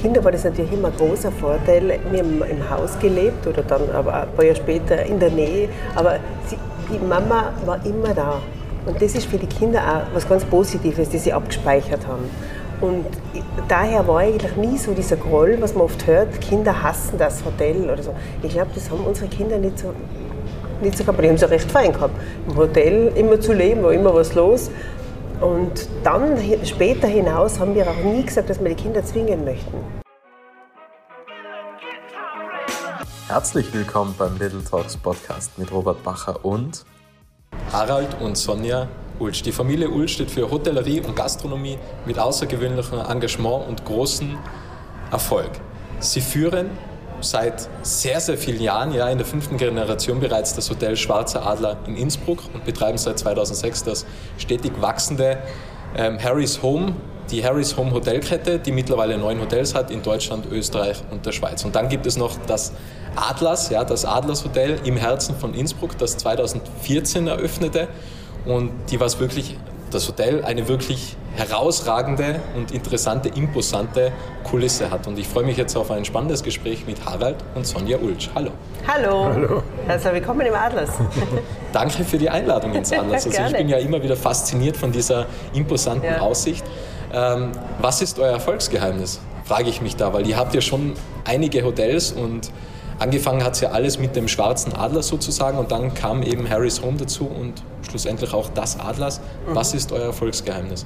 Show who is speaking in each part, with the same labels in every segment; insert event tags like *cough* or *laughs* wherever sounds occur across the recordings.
Speaker 1: Kinder war das natürlich immer ein großer Vorteil. Wir haben im Haus gelebt oder dann aber ein paar Jahre später in der Nähe. Aber sie, die Mama war immer da. Und das ist für die Kinder auch was ganz Positives, das sie abgespeichert haben. Und daher war eigentlich nie so dieser Groll, was man oft hört, Kinder hassen das Hotel oder so. Ich glaube, das haben unsere Kinder nicht so, nicht so gehabt. Die haben es ja recht fein gehabt. Im Hotel immer zu leben, war immer was los. Und dann später hinaus haben wir auch nie gesagt, dass wir die Kinder zwingen möchten.
Speaker 2: Herzlich willkommen beim Little Talks Podcast mit Robert Bacher und
Speaker 3: Harald und Sonja Ulsch. Die Familie Ulsch steht für Hotellerie und Gastronomie mit außergewöhnlichem Engagement und großem Erfolg. Sie führen seit sehr, sehr vielen Jahren, ja in der fünften Generation bereits das Hotel Schwarzer Adler in Innsbruck und betreiben seit 2006 das stetig wachsende ähm, Harry's Home, die Harry's Home Hotelkette, die mittlerweile neun Hotels hat in Deutschland, Österreich und der Schweiz. Und dann gibt es noch das Adlers, ja, das Adlers Hotel im Herzen von Innsbruck, das 2014 eröffnete und die was wirklich das Hotel eine wirklich herausragende und interessante, imposante Kulisse hat. Und ich freue mich jetzt auf ein spannendes Gespräch mit Harald und Sonja Ulsch. Hallo.
Speaker 1: Hallo. Hallo. Also willkommen im Adlers. *laughs*
Speaker 3: Danke für die Einladung ins Adlers. Also ich bin ja immer wieder fasziniert von dieser imposanten ja. Aussicht. Ähm, was ist euer Erfolgsgeheimnis? Frage ich mich da, weil ihr habt ja schon einige Hotels und Angefangen hat es ja alles mit dem schwarzen Adler sozusagen und dann kam eben Harry's Home dazu und schlussendlich auch das Adlers. Mhm. Was ist euer Erfolgsgeheimnis?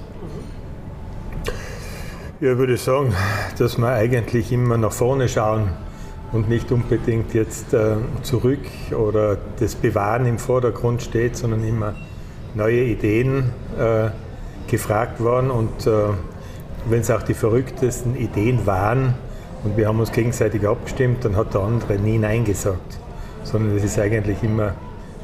Speaker 4: Ja, ich würde sagen, dass wir eigentlich immer nach vorne schauen und nicht unbedingt jetzt äh, zurück oder das Bewahren im Vordergrund steht, sondern immer neue Ideen äh, gefragt worden und äh, wenn es auch die verrücktesten Ideen waren, und wir haben uns gegenseitig abgestimmt, dann hat der andere nie Nein gesagt, sondern es ist eigentlich immer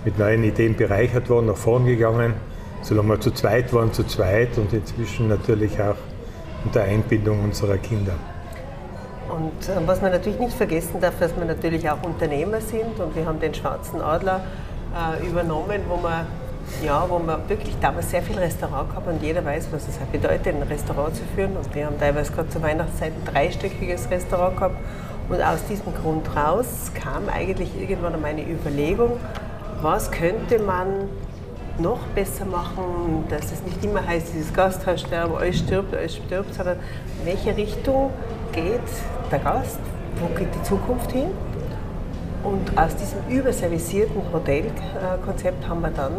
Speaker 4: mit neuen Ideen bereichert worden, nach vorn gegangen. Solange wir zu zweit waren, zu zweit und inzwischen natürlich auch unter Einbindung unserer Kinder.
Speaker 1: Und äh, was man natürlich nicht vergessen darf, dass wir natürlich auch Unternehmer sind und wir haben den Schwarzen Adler äh, übernommen, wo man ja, wo wir wirklich damals sehr viel Restaurant gehabt und jeder weiß, was es halt bedeutet, ein Restaurant zu führen. Und wir haben teilweise gerade zur Weihnachtszeit ein dreistöckiges Restaurant gehabt. Und aus diesem Grund raus kam eigentlich irgendwann meine Überlegung, was könnte man noch besser machen, dass es nicht immer heißt, dieses Gasthaus sterben, alles stirbt, alles stirbt, sondern in welche Richtung geht der Gast, wo geht die Zukunft hin? Und aus diesem überservisierten Hotelkonzept haben wir dann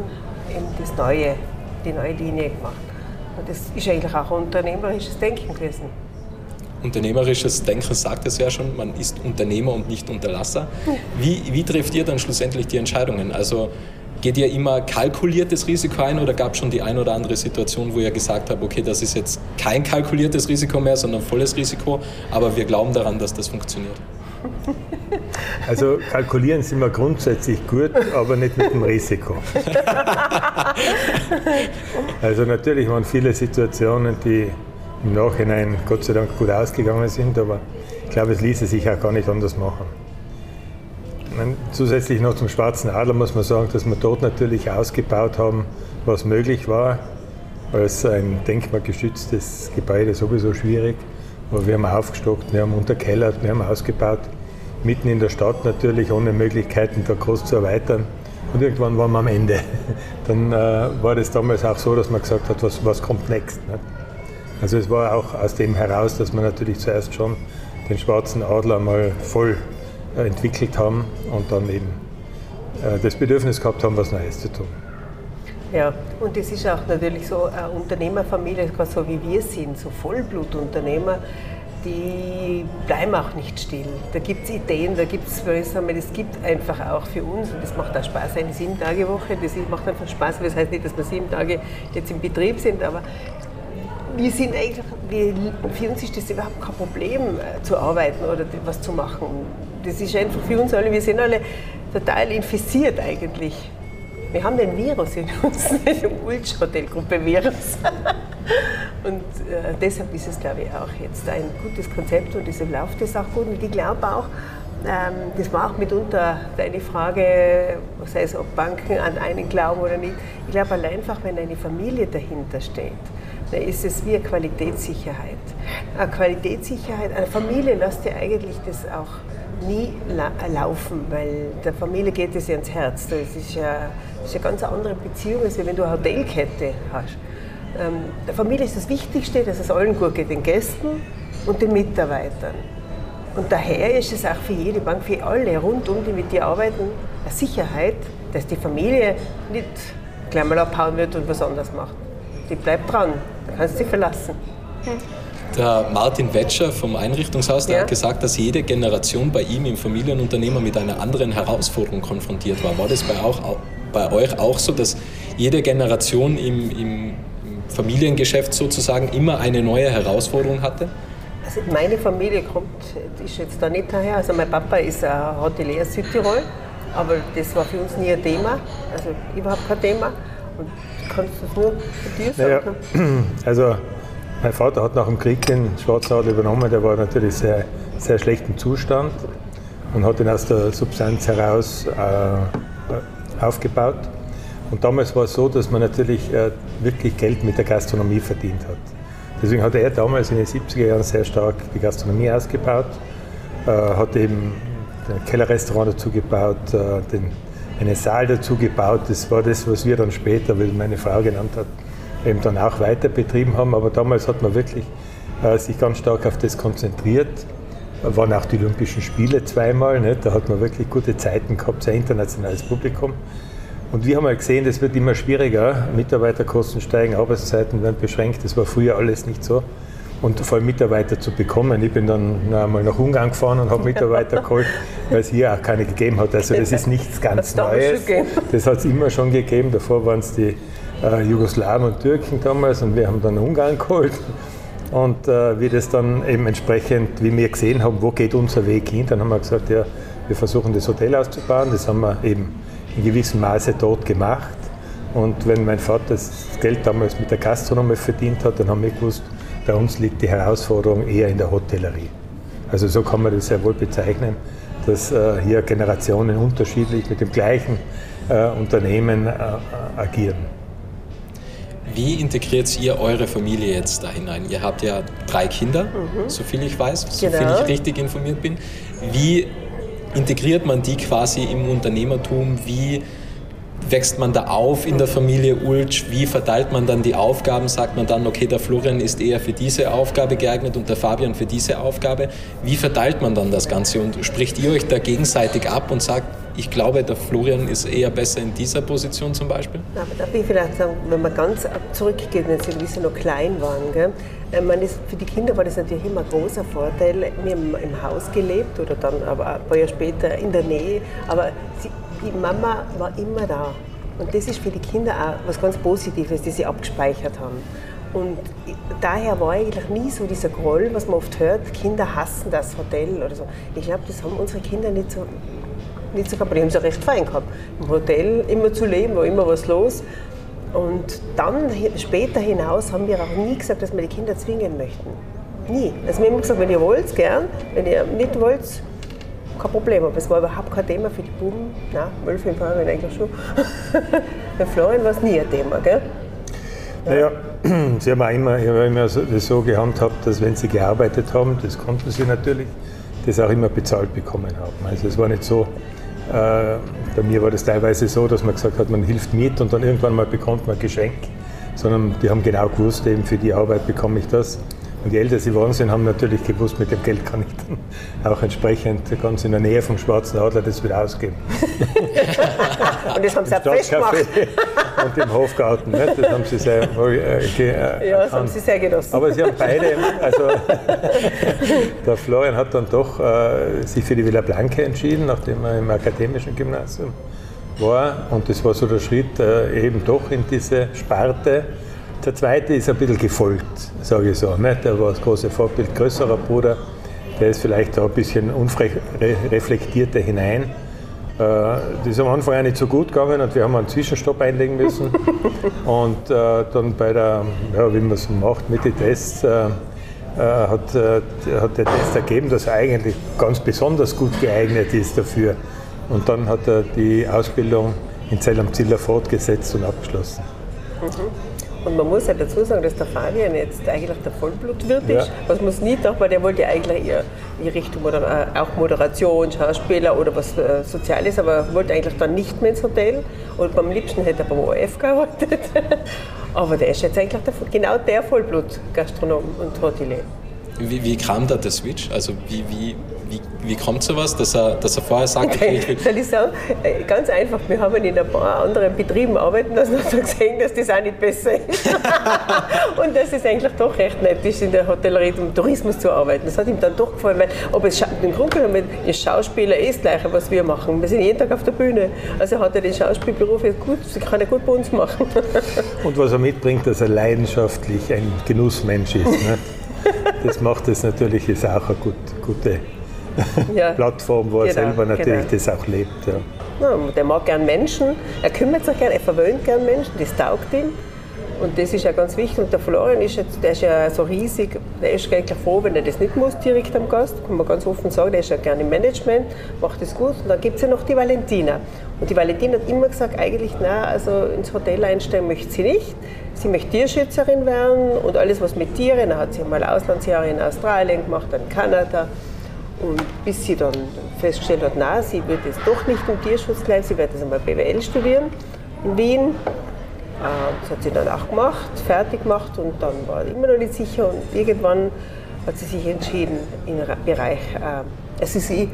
Speaker 1: eben das neue, die neue Linie gemacht. Und das ist eigentlich auch unternehmerisches Denken gewesen.
Speaker 3: Unternehmerisches Denken sagt es ja schon, man ist Unternehmer und nicht Unterlasser. Wie, wie trifft ihr dann schlussendlich die Entscheidungen? Also geht ihr immer kalkuliertes Risiko ein oder gab es schon die ein oder andere Situation, wo ihr gesagt habt, okay, das ist jetzt kein kalkuliertes Risiko mehr, sondern volles Risiko, aber wir glauben daran, dass das funktioniert?
Speaker 4: Also kalkulieren sind wir grundsätzlich gut, aber nicht mit dem Risiko. Also natürlich waren viele Situationen, die im Nachhinein Gott sei Dank gut ausgegangen sind, aber ich glaube, es ließe sich auch gar nicht anders machen. Meine, zusätzlich noch zum Schwarzen Adler muss man sagen, dass wir dort natürlich ausgebaut haben, was möglich war. Als ein denkmalgeschütztes Gebäude sowieso schwierig. Aber wir haben aufgestockt, wir haben unterkellert, wir haben ausgebaut mitten in der Stadt natürlich, ohne Möglichkeiten da groß zu erweitern. Und irgendwann waren wir am Ende. *laughs* Dann äh, war das damals auch so, dass man gesagt hat, was, was kommt next. Ne? Also es war auch aus dem heraus, dass wir natürlich zuerst schon den schwarzen Adler mal voll äh, entwickelt haben und dann eben äh, das Bedürfnis gehabt haben, was Neues zu tun.
Speaker 1: Ja, und das ist auch natürlich so eine Unternehmerfamilie, so wie wir sind, so Vollblutunternehmer die bleiben auch nicht still. Da gibt es Ideen, da gibt es, das gibt einfach auch für uns, und das macht auch Spaß, eine Sieben-Tage-Woche, das macht einfach Spaß, das heißt nicht, dass wir sieben Tage jetzt im Betrieb sind, aber wir sind eigentlich, wir, für uns ist das überhaupt kein Problem äh, zu arbeiten oder was zu machen. Das ist einfach für uns alle, wir sind alle total infiziert eigentlich. Wir haben den Virus in uns, *laughs* nicht die Ulch-Hotelgruppe-Virus. Und äh, deshalb ist es, glaube ich, auch jetzt ein gutes Konzept und deshalb läuft es auch gut. Und ich glaube auch, ähm, das war auch mitunter deine Frage, sei es ob Banken an einen glauben oder nicht. Ich glaube allein einfach, wenn eine Familie dahinter steht, dann ist es wie eine Qualitätssicherheit. eine Qualitätssicherheit. Eine Familie lässt ja eigentlich das auch nie la laufen, weil der Familie geht es ja ins Herz. Das ist ja, das ist eine ganz andere Beziehung, als wenn du eine Hotelkette hast. Ähm, der Familie ist das Wichtigste, dass es allen gut geht, den Gästen und den Mitarbeitern. Und daher ist es auch für jede Bank, für alle rundum, die mit dir arbeiten, eine Sicherheit, dass die Familie nicht gleich mal abhauen wird und was anderes macht. Die bleibt dran, da kannst du dich verlassen.
Speaker 3: Der Martin Wetscher vom Einrichtungshaus der
Speaker 1: Ja.
Speaker 3: hat gesagt, dass jede Generation bei ihm im Familienunternehmer mit einer anderen Herausforderung konfrontiert war. War das bei, auch, bei euch auch so, dass jede Generation im, im, im Familiengeschäft sozusagen immer eine neue Herausforderung hatte?
Speaker 1: Also meine Familie kommt, ist jetzt da nicht daher. Also mein Papa ist ein Hotelier Südtirol, aber das war für uns nie ein Thema, also überhaupt kein Thema. Und du kannst das nur von dir
Speaker 4: Naja,
Speaker 1: sagen. *clears throat*
Speaker 4: also mein Vater hat nach dem Krieg den Schwarzadel übernommen, der war natürlich sehr, sehr schlechten Zustand und hat ihn aus der Substanz heraus äh, aufgebaut. Und damals war es so, dass man natürlich äh, wirklich Geld mit der Gastronomie verdient hat. Deswegen hat er damals in den 70er Jahren sehr stark die Gastronomie ausgebaut, äh, hat eben ein Kellerrestaurant dazu gebaut, äh, den, einen Saal dazu gebaut. Das war das, was wir dann später, wie meine Frau genannt hat, eben dann auch weiter betrieben haben. Aber damals hat man wirklich äh, sich ganz stark auf das konzentriert. Waren auch die Olympischen Spiele zweimal. Nicht? Da hat man wirklich gute Zeiten gehabt, sehr internationales Publikum. Und wir haben halt gesehen, das wird immer schwieriger. Mitarbeiterkosten steigen, Arbeitszeiten werden beschränkt. Das war früher alles nicht so. Und vor allem Mitarbeiter zu bekommen. Ich bin dann noch einmal nach Ungarn gefahren und habe Mitarbeiter *laughs* geholt, weil es hier auch keine gegeben hat. Also das ist nichts ganz
Speaker 1: damals
Speaker 4: Neues. Das hat es immer schon gegeben. Davor waren es die äh, Jugoslawen und Türken damals und wir haben dann Ungarn geholt. Und äh, wir das dann eben entsprechend, wie wir gesehen haben, wo geht unser Weg hin, dann haben wir gesagt, ja, wir versuchen das Hotel auszubauen. Das haben wir eben in gewissem Maße dort gemacht. Und wenn mein Vater das Geld damals mit der Gastronomie verdient hat, dann haben wir gewusst, bei uns liegt die Herausforderung eher in der Hotellerie. Also so kann man das sehr wohl bezeichnen, dass äh, hier Generationen unterschiedlich mit dem gleichen äh, Unternehmen äh, agieren.
Speaker 3: Wie integriert ihr eure Familie jetzt da hinein? Ihr habt ja drei Kinder, so viel ich weiß, so viel
Speaker 1: Genau.
Speaker 3: ich richtig informiert bin. Wie integriert man die quasi im Unternehmertum? Wie wächst man da auf in der Familie Ulsch? Wie verteilt man dann die Aufgaben? Sagt man dann, okay, der Florian ist eher für diese Aufgabe geeignet und der Fabian für diese Aufgabe? Wie verteilt man dann das Ganze und spricht ihr euch da gegenseitig ab und sagt, ich glaube, der Florian ist eher besser in dieser Position zum Beispiel?
Speaker 1: Aber darf ich vielleicht sagen, wenn man ganz zurückgeht, wenn sie sie noch klein waren, gell? Ich meine, das, für die Kinder war das natürlich immer ein großer Vorteil. Wir haben im Haus gelebt oder dann aber ein paar Jahre später in der Nähe. Aber sie, die Mama war immer da. Und das ist für die Kinder auch was ganz Positives, das sie abgespeichert haben. Und daher war eigentlich nie so dieser Groll, was man oft hört, Kinder hassen das Hotel oder so. Ich glaube, das haben unsere Kinder nicht so, nicht so gehabt. Die haben es ja recht fein gehabt. Im Hotel immer zu leben, war immer was los. Und dann später hinaus haben wir auch nie gesagt, dass wir die Kinder zwingen möchten. Nie. Also wir haben gesagt, wenn ihr wollt, gern. Wenn ihr nicht wollt, kein Problem. Aber es war überhaupt kein Thema für die Buben. Nein, im Fahrrad eigentlich schon. *laughs* Bei Florian war es nie ein Thema, gell?
Speaker 4: Naja, *clears throat* sie haben auch immer, ich habe immer so, das so gehandhabt, dass wenn sie gearbeitet haben, das konnten sie natürlich, das auch immer bezahlt bekommen haben. Also es war nicht so, bei mir war das teilweise so, dass man gesagt hat, man hilft mit und dann irgendwann mal bekommt man ein Geschenk, sondern die haben genau gewusst, eben für die Arbeit bekomme ich das. Und je älter sie geworden sind, haben natürlich gewusst, mit dem Geld kann ich dann auch entsprechend ganz in der Nähe vom Schwarzen Adler das wieder ausgeben. *laughs*
Speaker 1: Und das haben sie auch fest gemacht.
Speaker 4: Und im Hofgarten. Ne? Das haben sie sehr äh, äh,
Speaker 1: Ja, das haben sie sehr genossen.
Speaker 4: Aber sie haben beide, also *laughs* der Florian hat dann doch äh, sich für die Villa Blanca entschieden, nachdem er im akademischen Gymnasium war. Und das war so der Schritt äh, eben doch in diese Sparte. Der zweite ist ein bisschen gefolgt, sage ich so. Ne? Der war das große Vorbild, größerer Bruder. Der ist vielleicht da ein bisschen unreflektierter hinein. Äh, Das ist am Anfang auch nicht so gut gegangen und wir haben einen Zwischenstopp einlegen müssen. *laughs* Und äh, dann bei der, ja, wie man es macht, mit den Tests, äh, äh, hat, äh, hat der Test ergeben, dass er eigentlich ganz besonders gut geeignet ist dafür. Und dann hat er die Ausbildung in Zell am Ziller fortgesetzt und abgeschlossen.
Speaker 1: Und man muss halt dazu sagen, dass der Fabian jetzt eigentlich der Vollblutwirt ja. ist, was man nie dachte, weil der wollte eigentlich eher in Richtung Moder auch Moderation, Schauspieler oder was äh, Soziales, aber wollte eigentlich dann nicht mehr ins Hotel und beim liebsten hätte er beim ORF gearbeitet. *laughs* aber der ist jetzt eigentlich der, genau der Vollblut-Gastronom und Hotelier.
Speaker 3: Wie, wie kam da der Switch? Also wie, wie, wie, wie kommt sowas, dass er, dass er vorher sagt, okay,
Speaker 1: ich will... *laughs* Soll ich sagen, äh, ganz einfach, wir haben in ein paar anderen Betrieben arbeiten lassen und haben gesehen, dass das auch nicht besser ist. *laughs* und dass es eigentlich doch recht nett ist, in der Hotellerie und Tourismus zu arbeiten. Das hat ihm dann doch gefallen, weil ob es im Grunde genommen ist Schauspieler eh das Gleiche, was wir machen. Wir sind jeden Tag auf der Bühne. Also hat er den Schauspielberuf jetzt gut, kann er gut bei uns machen.
Speaker 4: und was er mitbringt, dass er leidenschaftlich ein Genussmensch ist. Ne? *laughs* Das macht es natürlich ist auch eine gut, gute ja. Plattform, wo er genau, selber natürlich genau. das auch lebt. Ja.
Speaker 1: Ja, der mag gern Menschen, er kümmert sich gern, er verwöhnt gern Menschen, das taugt ihm. Und das ist ja ganz wichtig. Und der Florian ist, jetzt, der ist ja so riesig, der ist eigentlich froh, wenn er das nicht muss, direkt am Gast. Kann man ganz offen sagen, der ist ja gerne im Management, macht das gut. Und dann gibt es ja noch die Valentina. Und die Valentina hat immer gesagt, eigentlich, nein, also ins Hotel einsteigen möchte sie nicht. Sie möchte Tierschützerin werden und alles, was mit Tieren, da hat sie mal Auslandsjahre in Australien gemacht, dann Kanada. Und bis sie dann festgestellt hat, nein, sie wird jetzt doch nicht im Tierschutz bleiben, sie wird jetzt einmal BWL studieren in Wien. Ähm, das hat sie dann auch gemacht, fertig gemacht und dann war sie immer noch nicht sicher und irgendwann hat sie sich entschieden im Bereich äh, es ist im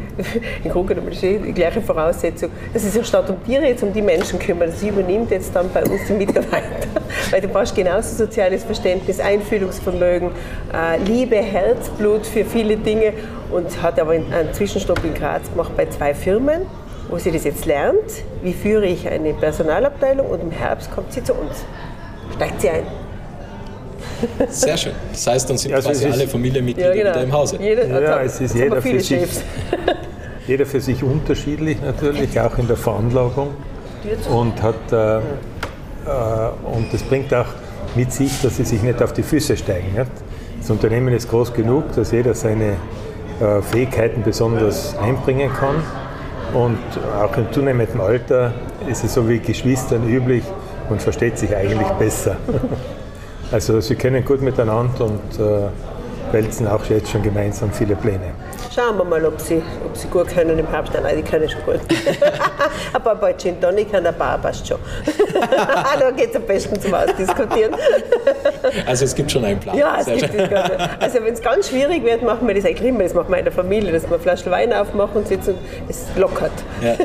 Speaker 1: Grunde genommen die gleiche Voraussetzung. Das ist anstatt um Tiere jetzt um die Menschen kümmern. Das übernimmt jetzt dann bei uns die Mitarbeiter. *laughs* Weil du brauchst genauso soziales Verständnis, Einfühlungsvermögen, äh, Liebe, Herzblut für viele Dinge. Und hat aber einen Zwischenstopp in Graz gemacht bei zwei Firmen, wo sie das jetzt lernt. Wie führe ich eine Personalabteilung? Und im Herbst kommt sie zu uns. Steigt sie ein.
Speaker 3: Sehr schön. Das heißt, dann sind also quasi alle Familienmitglieder ja, genau. wieder im Hause.
Speaker 4: Jeder, ja, es ist jeder für, sich, *laughs* jeder für sich unterschiedlich natürlich, auch in der Veranlagung. Und, hat, äh, äh, und das bringt auch mit sich, dass sie sich nicht auf die Füße steigen. Nicht? Das Unternehmen ist groß genug, dass jeder seine äh, Fähigkeiten besonders einbringen kann. Und auch im zunehmenden Alter ist es so wie Geschwistern üblich, man versteht sich eigentlich besser. *laughs* Also sie können gut miteinander und äh, wälzen auch jetzt schon gemeinsam viele Pläne.
Speaker 1: Schauen wir mal, ob sie, ob sie gut können im Herbst. Nein, die können schon gut. *laughs* ein paar Ball Gin Tonic und ein paar passt schon. *laughs* da geht es am besten zum Ausdiskutieren. *laughs*
Speaker 3: also es gibt schon einen Plan.
Speaker 1: Ja, es Sehr gibt es Also wenn es ganz schwierig wird, machen wir das eigentlich immer. Das machen wir in der Familie, dass wir eine Flasche Wein aufmachen und sitzen und es lockert.
Speaker 3: Ja.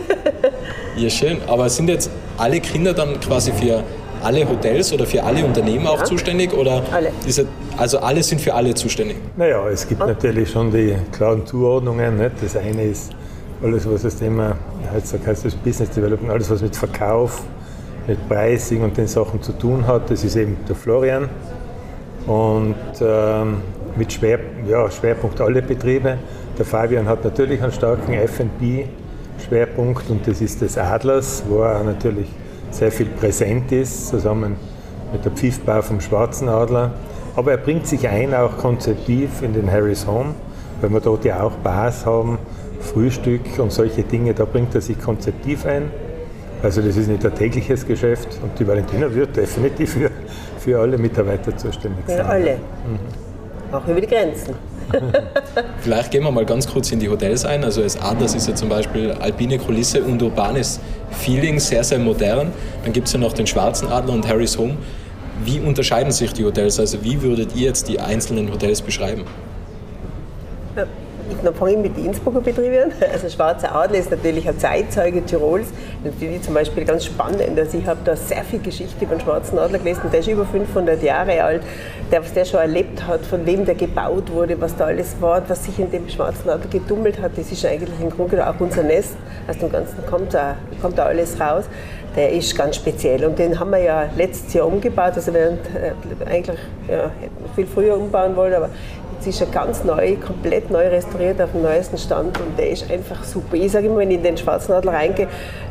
Speaker 3: ja, schön. Aber sind jetzt alle Kinder dann quasi für alle Hotels oder für alle Unternehmen auch ja. zuständig? Oder alle. Diese, also alle sind für alle zuständig?
Speaker 4: Naja, es gibt natürlich schon die klaren Zuordnungen. Nicht? Das eine ist alles, was das Thema, heutzutage heißt das Business Development, alles, was mit Verkauf, mit Pricing und den Sachen zu tun hat, das ist eben der Florian. Und ähm, mit Schwer, ja, Schwerpunkt alle Betriebe. Der Fabian hat natürlich einen starken FB-Schwerpunkt und das ist des Adlers, wo er natürlich sehr viel präsent ist, zusammen mit der Pfiffbar vom Schwarzen Adler. Aber er bringt sich ein, auch konzeptiv in den Harris Home, weil wir dort ja auch Bars haben, Frühstück und solche Dinge, da bringt er sich konzeptiv ein. Also das ist nicht ein tägliches Geschäft und die Valentina wird definitiv für, für alle Mitarbeiter zuständig sein.
Speaker 1: Für alle. Mhm. Auch über die Grenzen.
Speaker 3: Vielleicht gehen wir mal ganz kurz in die Hotels ein. Also das Adlers ist ja zum Beispiel alpine Kulisse und urbanes Feeling, sehr, sehr modern. Dann gibt es ja noch den Schwarzen Adler und Harry's Home. Wie unterscheiden sich die Hotels? Also wie würdet ihr jetzt die einzelnen Hotels beschreiben?
Speaker 1: Dann fange ich mit den Innsbrucker Betrieben *laughs* Also Schwarzer Adler ist natürlich ein Zeitzeuge Tirols. Natürlich zum Beispiel ganz spannend. Also ich habe da sehr viel Geschichte den Schwarzen Adler gelesen. Der ist über 500 Jahre alt. Der, was der schon erlebt hat, von wem der gebaut wurde, was da alles war, was sich in dem Schwarzen Adler gedummelt hat, das ist eigentlich im Grunde auch unser Nest. Aus dem Ganzen kommt da, kommt da alles raus der ist ganz speziell. Und den haben wir ja letztes Jahr umgebaut. Also wir äh, eigentlich ja, viel früher umbauen wollen, aber Jetzt ist er ganz neu, komplett neu restauriert auf dem neuesten Stand und der ist einfach super. Ich sage immer, wenn ich in den Schwarznadel reingehe,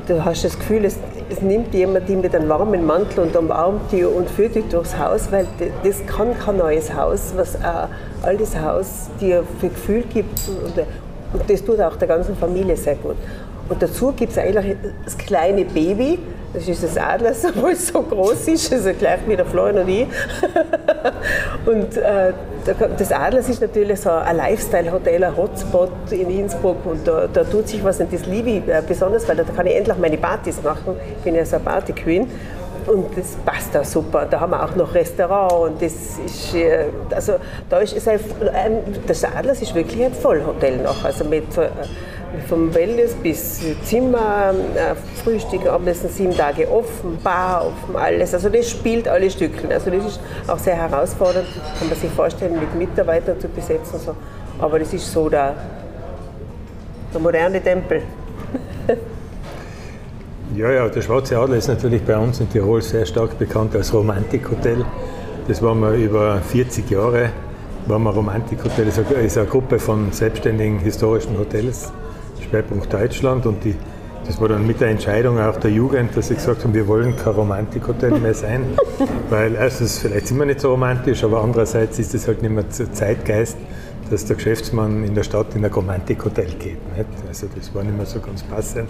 Speaker 1: du hast das Gefühl, es, es nimmt jemand die mit einem warmen Mantel und umarmt dich und führt dich durchs Haus, weil das kann kein neues Haus, was ein altes Haus dir für Gefühl gibt und, und das tut auch der ganzen Familie sehr gut. Und dazu gibt es eigentlich das kleine Baby, Das ist *laughs* das Adlers, obwohl es so groß ist, also gleich wie der Florian und ich. und äh, das Adlers ist natürlich so ein Lifestyle-Hotel, ein Hotspot in Innsbruck und da, da, tut sich was und das liebe ich äh, besonders, weil da kann ich endlich meine Partys machen. Ich bin ja so eine Party-Queen und das passt da super. Da haben wir auch noch Restaurant und das ist, äh, also da ist es ein, das Adlers ist wirklich ein Vollhotel noch, also mit äh, vom Wellness bis Zimmer, äh, Frühstück, Abendessen, sieben Tage offen, Bar offen, alles. Also das spielt alle Stückchen. Also das ist auch sehr herausfordernd, kann man sich vorstellen, mit Mitarbeitern zu besetzen. So. Aber das ist so der, der moderne Tempel. *laughs*
Speaker 4: ja, ja, der Schwarze Adler ist natürlich bei uns in Tirol sehr stark bekannt als Romantikhotel. Das waren wir über 40 Jahre, waren wir Romantikhotel. Das ist eine Gruppe von selbstständigen historischen Hotels Schwerpunkt Deutschland und die, das war dann mit der Entscheidung auch der Jugend, dass sie gesagt haben, wir wollen kein Romantikhotel mehr sein, *laughs* weil erstens vielleicht sind wir nicht so romantisch, aber andererseits ist es halt nicht mehr Zeitgeist, dass der Geschäftsmann in der Stadt in ein Romantikhotel geht. Nicht? Also das war nicht mehr so ganz passend.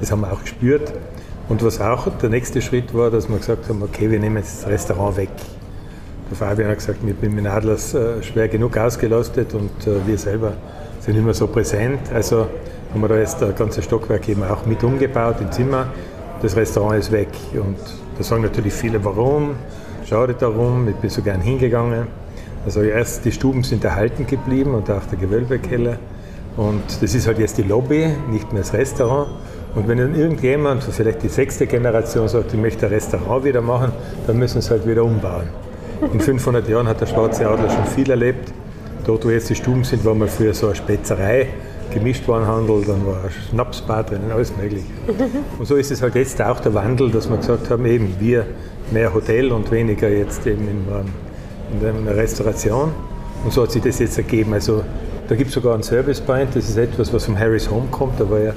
Speaker 4: Das haben wir auch gespürt. Und was auch der nächste Schritt war, dass wir gesagt haben, okay, wir nehmen jetzt das Restaurant weg. Der Fabian hat gesagt, wir sind mit Adlers äh, schwer genug ausgelastet und äh, wir selber sind mehr so präsent. Also haben wir da jetzt das ganze Stockwerk eben auch mit umgebaut im Zimmer. Das Restaurant ist weg und da sagen natürlich viele, warum? Schade darum, ich bin so gern hingegangen. Also erst die Stuben sind erhalten geblieben und auch der Gewölbekeller. Und das ist halt jetzt die Lobby, nicht mehr das Restaurant. Und wenn dann irgendjemand, vielleicht die sechste Generation, sagt, ich möchte ein Restaurant wieder machen, dann müssen sie halt wieder umbauen. In 500 Jahren hat der Schwarze Adler schon viel erlebt. Dort, wo jetzt die Stuben sind, war mal früher so eine Spätzerei. Gemischtwarenhandel, dann war Schnapsbar drinnen, alles mögliche. *laughs* Und so ist es halt jetzt auch der Wandel, dass wir gesagt haben, eben wir mehr Hotel und weniger jetzt eben in, in der Restauration. Und so hat sich das jetzt ergeben. Also da gibt es sogar einen Service Point, das ist etwas, was vom Harris Home kommt. Da war ja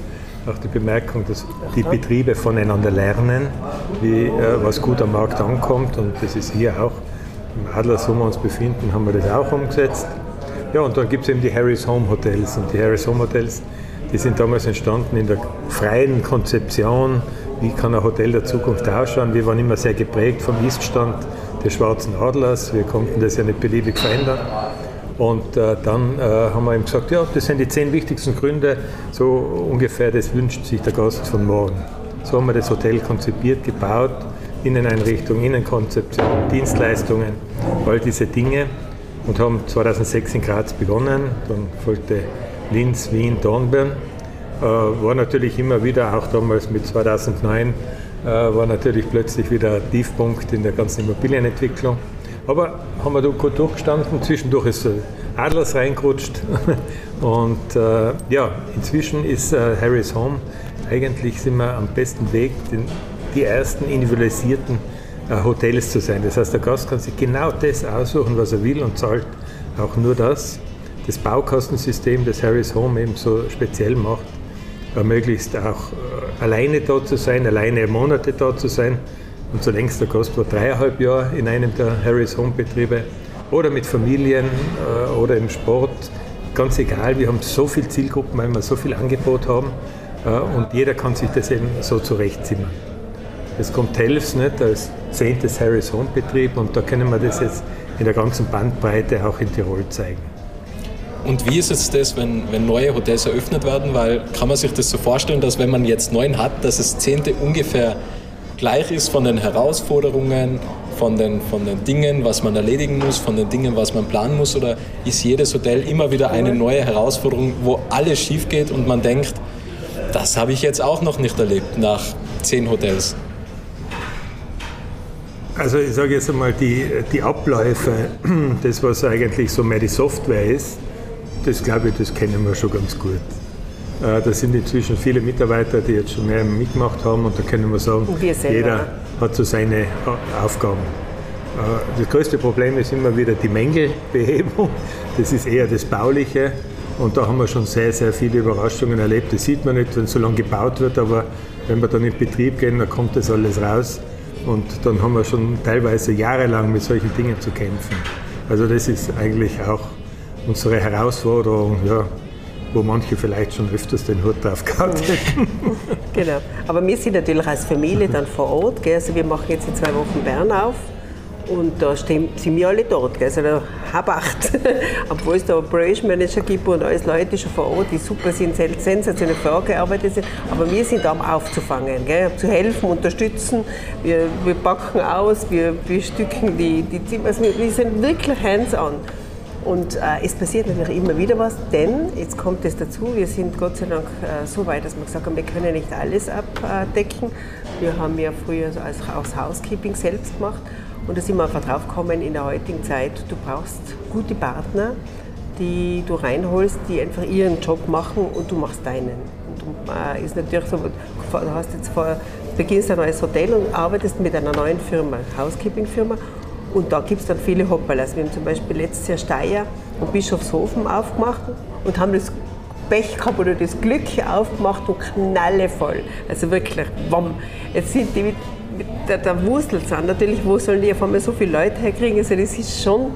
Speaker 4: auch die Bemerkung, dass die Betriebe voneinander lernen, wie, äh, was gut am Markt ankommt. Und das ist hier auch. Im Adlers, wo wir uns befinden, haben wir das auch umgesetzt. Ja, und dann gibt es eben die Harris Home Hotels. Und die Harris Home Hotels, die sind damals entstanden in der freien Konzeption, wie kann ein Hotel der Zukunft ausschauen. Wir waren immer sehr geprägt vom Iststand des Schwarzen Adlers. Wir konnten das ja nicht beliebig verändern. Und äh, dann äh, haben wir ihm gesagt, ja, das sind die zehn wichtigsten Gründe, so ungefähr, das wünscht sich der Gast von morgen. So haben wir das Hotel konzipiert, gebaut, Inneneinrichtung, Innenkonzeption, Dienstleistungen, all diese Dinge und haben 2006 in Graz begonnen. Dann folgte Linz, Wien, Dornbirn. Äh, war natürlich immer wieder, auch damals mit 2009, äh, war natürlich plötzlich wieder ein Tiefpunkt in der ganzen Immobilienentwicklung. Aber haben wir da gut durchgestanden. Zwischendurch ist Adlers reingerutscht. *laughs* Und äh, ja, inzwischen ist äh, Harry's Home, eigentlich sind wir am besten Weg, den, die ersten individualisierten Hotels zu sein. Das heißt, der Gast kann sich genau das aussuchen, was er will und zahlt auch nur das. Das Baukastensystem, das Harris Home eben so speziell macht, ermöglicht auch äh, alleine da zu sein, alleine Monate da zu sein. Und zulängst der Gast war dreieinhalb Jahre in einem der Harris Home Betriebe oder mit Familien äh, oder im Sport. Ganz egal, wir haben so viele Zielgruppen, weil wir so viel Angebot haben und jeder kann sich das eben so zurechtzimmern. Es kommt Telfs nicht als zehntes Harris Home Betrieb und da können wir das jetzt in der ganzen Bandbreite auch in Tirol zeigen.
Speaker 3: Und wie ist jetzt das, wenn, wenn neue Hotels eröffnet werden? Weil kann man sich das so vorstellen, dass wenn man jetzt neun hat, dass das zehnte ungefähr gleich ist von den Herausforderungen, von den, von den Dingen, was man erledigen muss, von den Dingen, was man planen muss? Oder ist jedes Hotel immer wieder eine neue Herausforderung, wo alles schief geht und man denkt, das habe ich jetzt auch noch nicht erlebt nach zehn Hotels?
Speaker 4: Also ich sage jetzt einmal, die, die Abläufe, *clears throat* das was eigentlich so mehr die Software ist, das glaube ich, das kennen wir schon ganz gut. Äh, da sind inzwischen viele Mitarbeiter, die jetzt schon mehr mitgemacht haben und da können wir sagen, wir jeder hat so seine Aufgaben. Äh, das größte Problem ist immer wieder die Mängelbehebung. Das ist eher das Bauliche. Und da haben wir schon sehr, sehr viele Überraschungen erlebt. Das sieht man nicht, wenn so lange gebaut wird, aber wenn wir dann in Betrieb gehen, dann kommt das alles raus. Und dann haben wir schon teilweise jahrelang mit solchen Dingen zu kämpfen. Also das ist eigentlich auch unsere Herausforderung, ja, wo manche vielleicht schon öfters den Hut drauf gehabt hätten. *laughs*
Speaker 1: genau. Aber wir sind natürlich als Familie dann vor Ort. Gell? Also wir machen jetzt in zwei Wochen Bern auf. Und da stehen, sind wir alle dort, gell? also der Habacht. *laughs* Obwohl es da Operation Manager gibt und alles Leute schon vor Ort, die super sind, sensationell vorgearbeitet sind. Aber wir sind da, um aufzufangen, gell? zu helfen, unterstützen. Wir, wir backen aus, wir, wir stücken die, die Zimmer. Also wir, wir sind wirklich hands-on. Und äh, es passiert natürlich immer wieder was, denn jetzt kommt es dazu, wir sind Gott sei Dank äh, so weit, dass wir gesagt haben, wir können nicht alles abdecken. Wir haben ja früher also als, als Housekeeping selbst gemacht und da sind wir einfach drauf gekommen in der heutigen Zeit, du brauchst gute Partner, die du reinholst, die einfach ihren Job machen und du machst deinen. Und du, äh, ist natürlich so, du hast jetzt vor, beginnst ein neues Hotel und arbeitest mit einer neuen Firma, Housekeeping-Firma und da gibt es dann viele Hoppalas. Wir haben zum Beispiel letztes Jahr Steyr und Bischofshofen aufgemacht und haben das Pech gehabt oder das Glück aufgemacht und knallevoll. Also wirklich, wamm. Jetzt sind die mit, mit der, der Wurstelzahn. Natürlich, wo sollen die auf einmal so viele Leute herkriegen? Also das ist schon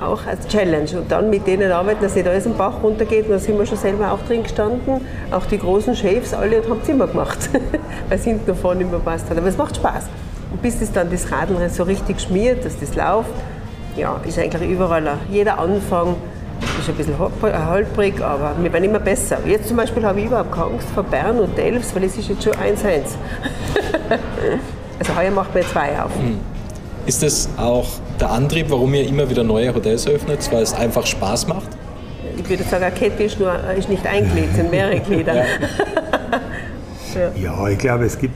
Speaker 1: auch als Challenge. Und dann mit denen arbeiten, dass nicht alles im Bach runtergeht. Und da sind wir schon selber auch drin gestanden. Auch die großen Chefs, alle und haben Zimmer gemacht, *laughs* weil es hinten und vorne immer passt hat. Aber es macht Spaß. Und bis das dann das Radl so richtig schmiert, dass das läuft, ja, ist eigentlich überall, jeder Anfang ist ein bisschen holprig, aber wir werden immer besser. Jetzt zum Beispiel habe ich überhaupt keine Angst vor Bern und Delfs, weil es ist jetzt schon 1-1. *laughs* also heuer macht man zwei auf. Hm.
Speaker 3: Ist das auch der Antrieb, warum ihr immer wieder neue Hotels öffnet, weil es einfach Spaß macht?
Speaker 1: Ich würde sagen, eine Kette ist, nur, ist nicht ein Glied, es sind mehrere Glieder. *laughs* ja.
Speaker 4: ja, ich glaube, es gibt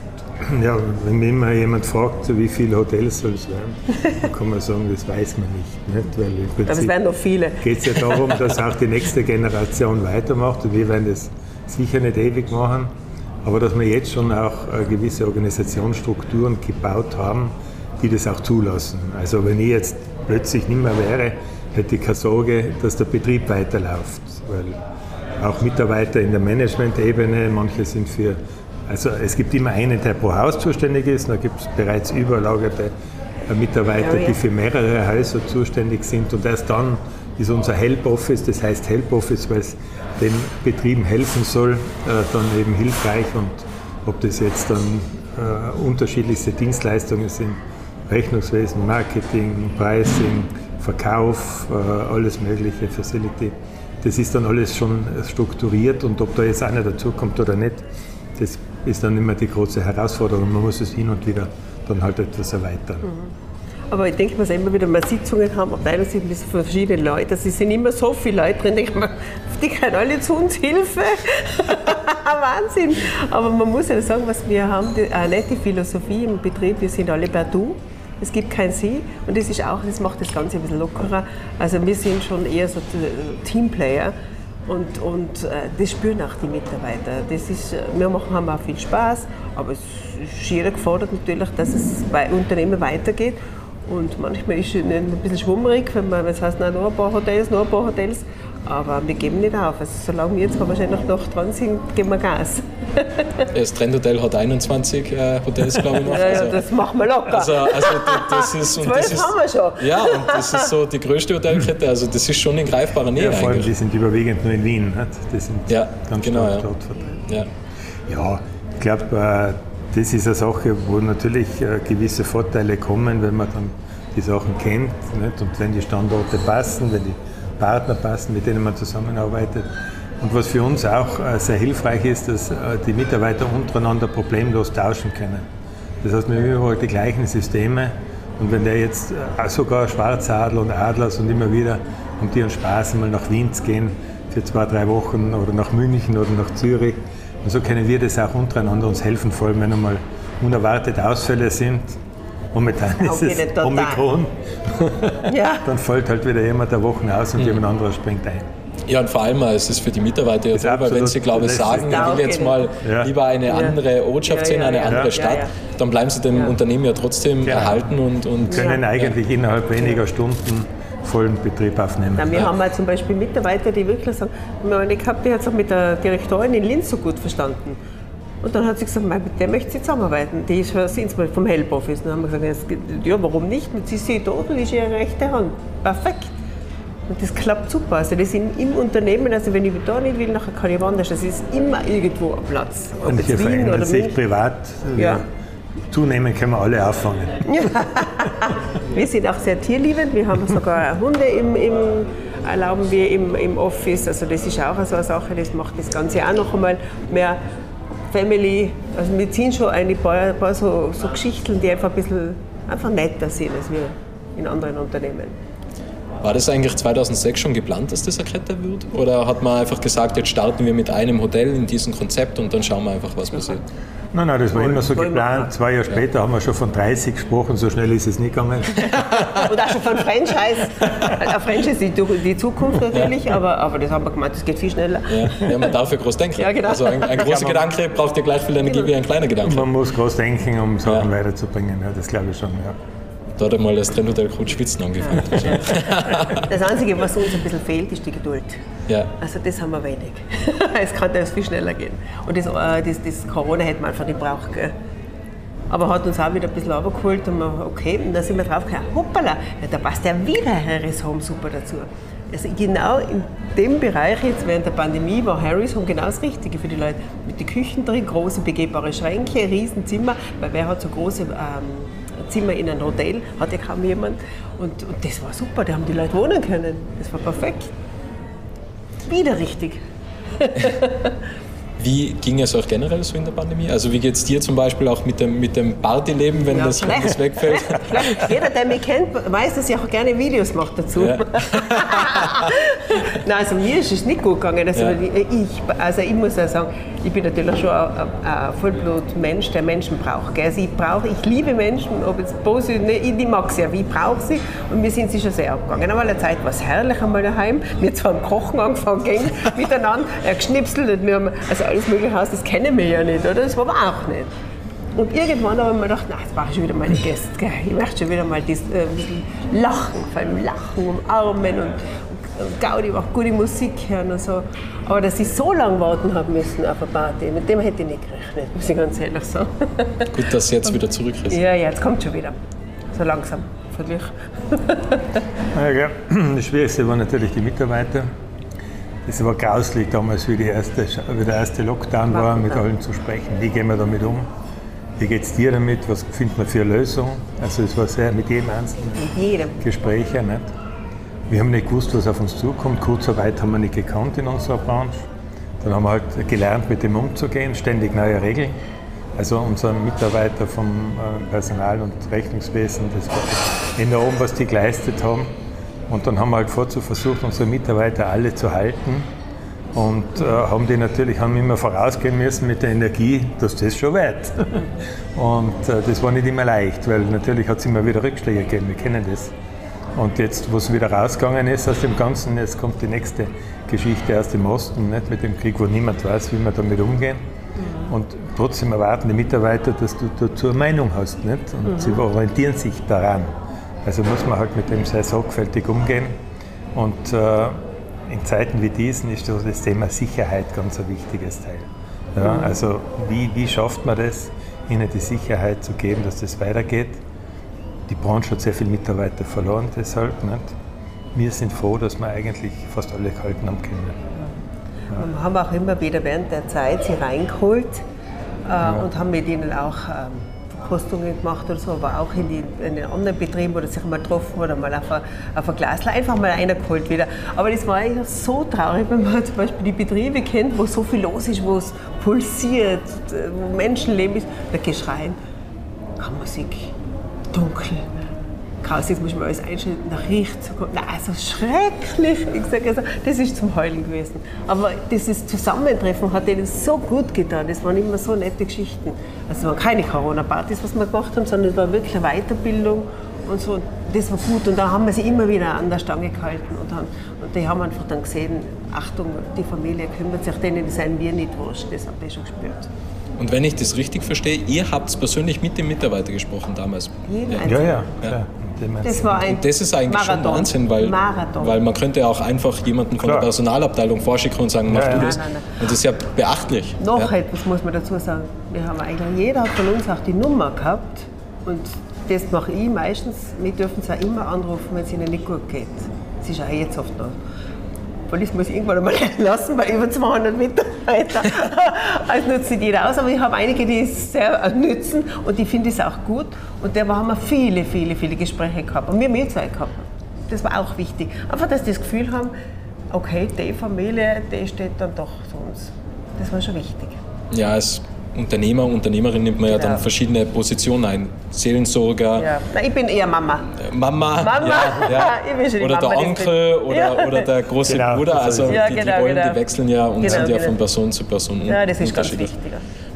Speaker 4: ja, wenn mich immer jemand fragt, wie viele Hotels soll es werden, dann kann man sagen, das weiß man nicht. nicht?
Speaker 1: Weil im Prinzip Aber es werden noch viele.
Speaker 4: geht es ja darum, dass auch die nächste Generation weitermacht und wir werden das sicher nicht ewig machen, aber dass wir jetzt schon auch gewisse Organisationsstrukturen gebaut haben, die das auch zulassen. Also wenn ich jetzt plötzlich nicht mehr wäre, hätte ich keine Sorge, dass der Betrieb weiterläuft, weil auch Mitarbeiter in der Management-Ebene, manche sind für also es gibt immer einen, der pro Haus zuständig ist, da gibt es bereits überlagerte Mitarbeiter, die für mehrere Häuser zuständig sind. Und erst dann ist unser Help Office, das heißt Help Office, weil es den Betrieben helfen soll, äh, dann eben hilfreich. Und ob das jetzt dann äh, unterschiedlichste Dienstleistungen sind, Rechnungswesen, Marketing, Pricing, Verkauf, äh, alles mögliche, Facility, das ist dann alles schon strukturiert. Und ob da jetzt einer dazukommt oder nicht, das ist dann immer die große Herausforderung. Man muss es hin und wieder dann halt etwas erweitern. Mhm.
Speaker 1: Aber ich denke, was immer wieder mal Sitzungen haben, Abteilungen sind mit verschiedenen Leuten. Also es sind immer so viele Leute drin, denke ich mir, *laughs* die können alle zu uns Hilfe. *laughs* Wahnsinn. Aber man muss ja sagen, was wir haben, eine nette Philosophie im Betrieb, wir sind alle per Du. Es gibt kein Sie und das ist auch, das macht das Ganze ein bisschen lockerer. Also wir sind schon eher so Teamplayer. Und, und äh, das spüren auch die Mitarbeiter. Das ist, äh, wir machen, haben auch viel Spaß, aber es ist jeder gefordert natürlich, dass es bei Unternehmen weitergeht. Und manchmal ist es ein bisschen schwummerig, wenn man, das heißt, noch ein paar Hotels, noch ein paar Hotels. Aber wir geben nicht auf. Also solange wir jetzt wahrscheinlich noch dran sind, geben wir Gas. *laughs*
Speaker 3: Das Trendhotel hat 21 äh, Hotels, glaube ich, noch. *laughs*
Speaker 1: Ja, also, das machen wir locker.
Speaker 3: Also, also das ist,
Speaker 1: und das ist, haben wir schon.
Speaker 3: Ja, und das ist so die größte Hotelkette. Also das ist schon in greifbarer Nähe. Ja,
Speaker 4: vor allem,
Speaker 3: eigentlich.
Speaker 4: die sind überwiegend nur in Wien. Nicht? Die sind
Speaker 3: ja,
Speaker 4: ganz
Speaker 3: genau,
Speaker 4: stark
Speaker 3: ja.
Speaker 4: dort vertreten.
Speaker 3: Ja.
Speaker 4: ja, ich glaube, äh, das ist eine Sache, wo natürlich äh, gewisse Vorteile kommen, wenn man dann die Sachen kennt nicht? und wenn die Standorte passen, wenn die Partner passen, mit denen man zusammenarbeitet. Und was für uns auch äh, sehr hilfreich ist, dass äh, die Mitarbeiter untereinander problemlos tauschen können. Das heißt, wir haben überall die gleichen Systeme. Und wenn der jetzt äh, sogar Schwarzadler und Adlers und immer wieder um die und Spaß mal nach Wien zu gehen für zwei, drei Wochen oder nach München oder nach Zürich. Und so können wir das auch untereinander uns helfen, vor allem wenn einmal unerwartete Ausfälle sind. Momentan ist es Omikron. *laughs* ja. Dann fällt halt wieder jemand der Wochen aus und mhm. jemand anderer springt ein.
Speaker 3: Ja, und vor allem es ist für die Mitarbeiter ja toll, weil wenn sie, glaube ich, sagen, ich will jetzt mal ja. lieber eine andere Ortschaft sehen, eine andere Stadt, dann bleiben sie dem Unternehmen ja trotzdem erhalten und, und
Speaker 4: können eigentlich innerhalb weniger Stunden vollen Betrieb aufnehmen.
Speaker 1: Na, wir ja. haben halt zum Beispiel Mitarbeiter, die wirklich sagen, ich habe die jetzt auch mit der Direktorin in Linz so gut verstanden. Und dann hat sie gesagt, mit der möchte sie zusammenarbeiten. Die ist vom Help Office. Und dann haben wir gesagt, ja, warum nicht? Mit sie ist dort und ist ihre rechte Hand. Perfekt. Und das klappt super. Also das sind im Unternehmen, also wenn ich da nicht will, nachher kann ich woanders. Das ist immer irgendwo ein Platz.
Speaker 4: Ob und hier verändert sich privat. Ja. Zunehmend können wir alle auffangen. *laughs*
Speaker 1: wir sind auch sehr tierliebend. Wir haben sogar Hunde im, im erlauben wir im, im Office. Also das ist auch so eine Sache, das macht das Ganze auch noch einmal mehr Family. Also wir ziehen schon ein paar, paar so, so Geschichten, die einfach ein bisschen einfach netter sind als wir in anderen Unternehmen.
Speaker 3: War das eigentlich 2006 schon geplant, dass das eine Kette wird? Oder hat man einfach gesagt, jetzt starten wir mit einem Hotel in diesem Konzept und dann schauen wir einfach, was passiert?
Speaker 4: Nein, nein, das war immer so geplant. Zwei Jahre später haben wir schon von 30 gesprochen, so schnell ist es nicht gegangen. *laughs*
Speaker 1: Und auch schon von Franchise. Ein Franchise ist die, Zukunft natürlich, aber, aber das haben wir gemeint, das geht viel schneller.
Speaker 3: Ja, ja man darf ja groß denken. Ja, genau. Also ein, ein großer Gedanke braucht ja gleich viel Energie genau. wie ein kleiner Gedanke.
Speaker 4: Man muss groß denken, um Sachen ja. weiterzubringen, ja, das glaube ich schon. Ja.
Speaker 3: Da hat einmal das Trendhotel Coach Schwitzen angefangen. *laughs*
Speaker 1: das Einzige, was uns ein bisschen fehlt, ist die Geduld.
Speaker 3: Ja.
Speaker 1: Also das haben wir wenig. *laughs* es kann das viel schneller gehen. Und das, äh, das, das Corona hätte man einfach nicht braucht. Gell? Aber hat uns auch wieder ein bisschen runtergeholt und wir, okay, und dann sind wir drauf gekommen, hoppala, ja, da passt ja wieder Harris Home super dazu. Also genau in dem Bereich jetzt während der Pandemie war Harris Home genau das Richtige für die Leute. Mit den Küchen drin, große begehbare Schränke, Riesenzimmer, weil wer hat so große ähm, Zimmer in einem Hotel, hat ja kaum jemand. Und, und das war super, da haben die Leute wohnen können. Das war perfekt. Wieder richtig. *laughs*
Speaker 3: Wie ging es euch generell so in der Pandemie? Also wie geht es dir zum Beispiel auch mit dem, mit dem Partyleben, wenn, ja, das, wenn das wegfällt? *laughs*
Speaker 1: Jeder, der mich kennt, weiß, dass ich auch gerne Videos mache dazu. Ja. *laughs* Nein, also mir ist es nicht gut gegangen. Also, ja. ich, also ich muss ja sagen, ich bin natürlich schon ein, ein Vollblutmensch, der Menschen braucht. Also ich brauche, ich liebe Menschen, ob es positiv, ne, ich mag sie, aber ich brauche sie und wir sind sie schon sehr abgegangen. Einmal eine Zeit war es herrlich einmal daheim. Wir zwar am Kochen angefangen, *laughs* miteinander, er geschnipselt, wir haben also alles mögliche aus, das kennen wir ja nicht, oder? Das war wir auch nicht. Und irgendwann habe ich mir gedacht, nein, jetzt brauche ich schon wieder meine Gäste. Gell? Ich möchte schon wieder mal das, äh, ein bisschen lachen, vor allem lachen, umarmen und, und Gaudi auch gute Musik hören und so. Aber dass ich so lange warten habe müssen auf eine Party, mit dem hätte ich nicht gerechnet, muss ich ganz ehrlich sagen. *laughs*
Speaker 3: Gut, dass sie jetzt wieder zurück ist.
Speaker 1: Ja, ja, jetzt kommt schon wieder. So langsam, vergleich.
Speaker 4: ja, *clears throat* das Schwierigste waren natürlich die Mitarbeiter. Es war grauslich damals, wie, erste, wie der erste Lockdown war, mit allen zu sprechen. Wie gehen wir damit um? Wie geht es dir damit? Was findet man für eine Lösung? Also es war sehr mit jedem Einzelnen mit jedem. Gespräche. Nicht? Wir haben nicht gewusst, was auf uns zukommt. Kurzarbeit haben wir nicht gekannt in unserer Branche. Dann haben wir halt gelernt, mit dem umzugehen, ständig neue Regeln. Also unsere Mitarbeiter vom äh, Personal- und Rechnungswesen, das war enorm, was die geleistet haben. Und dann haben wir halt vorzu versucht, unsere Mitarbeiter alle zu halten und äh, haben die natürlich haben immer vorausgehen müssen mit der Energie, dass das schon weit. *laughs* Und äh, das war nicht immer leicht, weil natürlich hat es immer wieder Rückschläge gegeben, wir kennen das. Und jetzt, wo es wieder rausgegangen ist aus dem Ganzen, jetzt kommt die nächste Geschichte aus dem Osten, nicht mit dem Krieg, wo niemand weiß, wie wir damit umgehen. Mhm. Und trotzdem erwarten die Mitarbeiter, dass du dazu eine Meinung hast. Nicht? Und mhm. sie orientieren sich daran. Also muss man halt mit dem sehr sorgfältig umgehen. Und äh, in Zeiten wie diesen ist das Thema Sicherheit ganz ein wichtiges Teil. Ja, mhm. also wie, wie schafft man das, ihnen die Sicherheit zu geben, dass das weitergeht? Die Branche hat sehr viele Mitarbeiter verloren deshalb. Nicht? Wir sind froh, dass wir eigentlich fast alle gehalten haben können.
Speaker 1: Ja. Wir haben auch immer wieder während der Zeit sie reingeholt äh, ja. und haben mit ihnen auch ähm, Verkostungen gemacht oder so, aber auch in, die, in den anderen Betrieben, wo das sich mal getroffen oder mal auf ein, auf ein Glas einfach mal einer geholt wieder. Aber das war eigentlich so traurig, wenn man *laughs* zum Beispiel die Betriebe kennt, wo so viel los ist, wo es pulsiert, wo Menschenleben ist, da Geschreien, keine Musik, dunkel, Kraus, jetzt muss ich mir alles einschalten, nach riecht so gut. Nein, also schrecklich. Ich sage also, das ist zum Heulen gewesen. Aber dieses Zusammentreffen hat denen so gut getan. Das waren immer so nette Geschichten. Also es waren keine Corona-Partys, was wir gemacht haben, sondern es war wirklich eine Weiterbildung und so. Das war gut. Und da haben wir sie immer wieder an der Stange gehalten. Und, haben, und die haben einfach dann gesehen, Achtung, die Familie kümmert sich, denen seien wir nicht wurscht. Das haben die schon gespürt.
Speaker 3: Und wenn ich das richtig verstehe, ihr habt es persönlich mit dem Mitarbeiter gesprochen damals.
Speaker 4: Ja, ja. ja.
Speaker 1: Das war ein
Speaker 3: und das ist eigentlich Marathon. schon Wahnsinn, weil, weil man könnte auch einfach jemanden von Klar. der Personalabteilung vorschicken und sagen, mach ja, du ja. das. Nein, nein, nein. Und das ist ja beachtlich.
Speaker 1: Noch ja. etwas muss man dazu sagen. Wir haben eigentlich, jeder von uns auch die Nummer gehabt und das mache ich meistens. Wir dürfen es auch immer anrufen, wenn es ihnen nicht gut geht. Das ist auch jetzt oft noch. Das muss ich irgendwann einmal *laughs* lassen, weil über 200 Mitarbeiter. *laughs* also nutzt nicht jeder aus, aber ich habe einige, die es sehr nützen und die finde es auch gut. Und da haben wir viele, viele, viele Gespräche gehabt. Und wir eh zwei gehabt. Das war auch wichtig. Einfach, dass sie das Gefühl haben, okay, die Familie, die steht dann doch zu uns. Das war schon wichtig.
Speaker 3: Ja, als Unternehmer, Unternehmerin nimmt man ja, ja dann verschiedene Positionen ein. Seelensorger.
Speaker 1: Ja. Na, ich bin eher Mama.
Speaker 3: Mama,
Speaker 1: Mama.
Speaker 3: Ja, ja. *laughs*
Speaker 1: ich bin schon
Speaker 3: oder
Speaker 1: Mama,
Speaker 3: der Onkel oder, oder der *laughs* große
Speaker 4: Genau,
Speaker 3: Bruder. Also
Speaker 1: Ja,
Speaker 3: die, die
Speaker 1: genau,
Speaker 3: Rollen,
Speaker 1: genau.
Speaker 3: die wechseln ja und
Speaker 1: Genau,
Speaker 3: sind ja
Speaker 1: genau.
Speaker 3: von Person zu Person
Speaker 1: Ja, das ist ganz wichtig.